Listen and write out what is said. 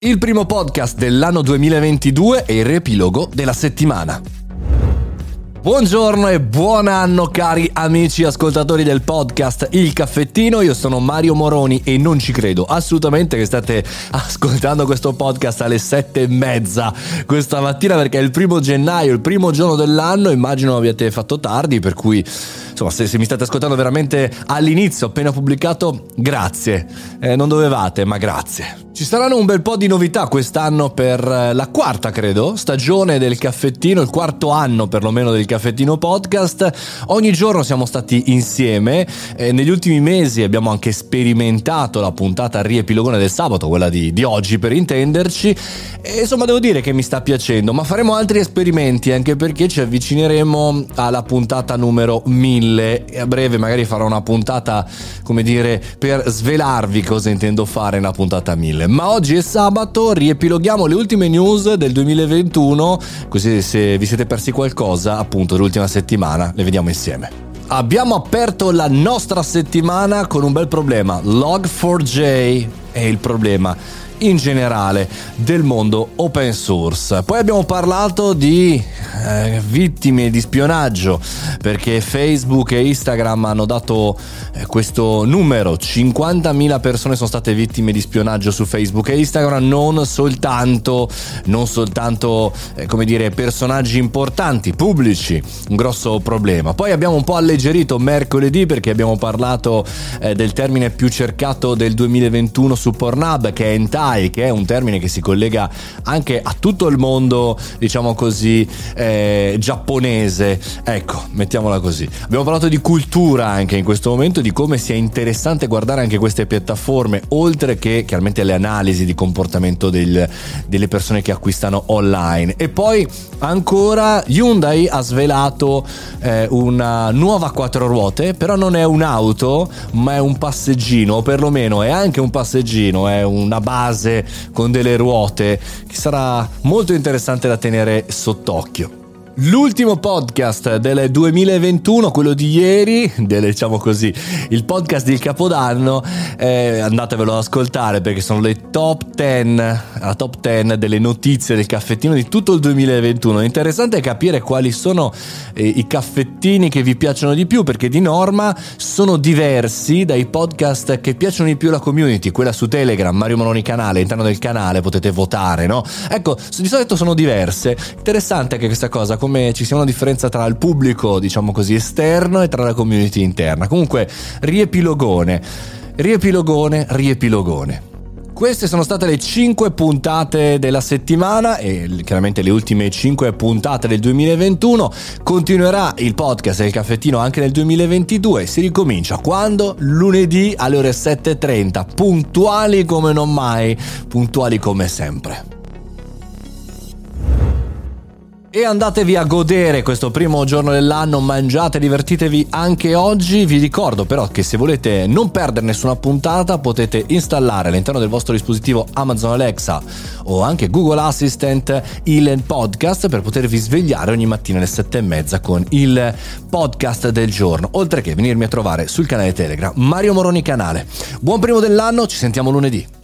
Il primo podcast dell'anno 2022 e il riepilogo della settimana. Buongiorno e buon anno cari amici ascoltatori del podcast Il Caffettino, io sono Mario Moroni e non ci credo assolutamente che state ascoltando questo podcast alle sette e mezza questa mattina perché è il primo gennaio, il primo giorno dell'anno, immagino abbiate fatto tardi per cui insomma se, se mi state ascoltando veramente all'inizio appena pubblicato grazie, eh, non dovevate ma grazie. Ci saranno un bel po' di novità quest'anno per eh, la quarta, credo, stagione del caffettino, il quarto anno perlomeno del caffettino podcast. Ogni giorno siamo stati insieme, eh, negli ultimi mesi abbiamo anche sperimentato la puntata riepilogone del sabato, quella di, di oggi per intenderci, e insomma devo dire che mi sta piacendo, ma faremo altri esperimenti anche perché ci avvicineremo alla puntata numero 1000 e a breve magari farò una puntata, come dire, per svelarvi cosa intendo fare nella puntata 1000 ma oggi è sabato, riepiloghiamo le ultime news del 2021, così se vi siete persi qualcosa, appunto, dell'ultima settimana, le vediamo insieme. Abbiamo aperto la nostra settimana con un bel problema. Log4j è il problema in generale del mondo open source. Poi abbiamo parlato di eh, vittime di spionaggio perché Facebook e Instagram hanno dato eh, questo numero, 50.000 persone sono state vittime di spionaggio su Facebook e Instagram, non soltanto, non soltanto eh, come dire, personaggi importanti, pubblici, un grosso problema. Poi abbiamo un po' alleggerito mercoledì perché abbiamo parlato eh, del termine più cercato del 2021 su Pornhub che è hentai, che è un termine che si collega anche a tutto il mondo, diciamo così, eh, giapponese. Ecco, mettiamola così. Abbiamo parlato di cultura anche in questo momento, di come sia interessante guardare anche queste piattaforme, oltre che chiaramente le analisi di comportamento del, delle persone che acquistano online. E poi ancora Hyundai ha svelato eh, una nuova quattro ruote, però non è un'auto, ma è un passeggino, o perlomeno è anche un passeggino, è una base con delle ruote che sarà molto interessante da tenere sott'occhio. L'ultimo podcast del 2021, quello di ieri, del, diciamo così, il podcast del Capodanno, eh, andatevelo ad ascoltare perché sono le top 10, la top 10 delle notizie del caffettino di tutto il 2021. Interessante capire quali sono eh, i caffettini che vi piacciono di più perché di norma sono diversi dai podcast che piacciono di più alla community, quella su Telegram, Mario Mononi canale, all'interno del canale potete votare, no? Ecco, di solito sono diverse. Interessante anche questa cosa come ci sia una differenza tra il pubblico, diciamo così, esterno e tra la community interna. Comunque, riepilogone, riepilogone, riepilogone. Queste sono state le 5 puntate della settimana e chiaramente le ultime 5 puntate del 2021. Continuerà il podcast del caffettino anche nel 2022. Si ricomincia quando? Lunedì alle ore 7.30, puntuali come non mai, puntuali come sempre. E andatevi a godere questo primo giorno dell'anno, mangiate, divertitevi anche oggi. Vi ricordo però che se volete non perdere nessuna puntata potete installare all'interno del vostro dispositivo Amazon Alexa o anche Google Assistant il podcast per potervi svegliare ogni mattina alle sette e mezza con il podcast del giorno. Oltre che venirmi a trovare sul canale Telegram Mario Moroni Canale. Buon primo dell'anno, ci sentiamo lunedì.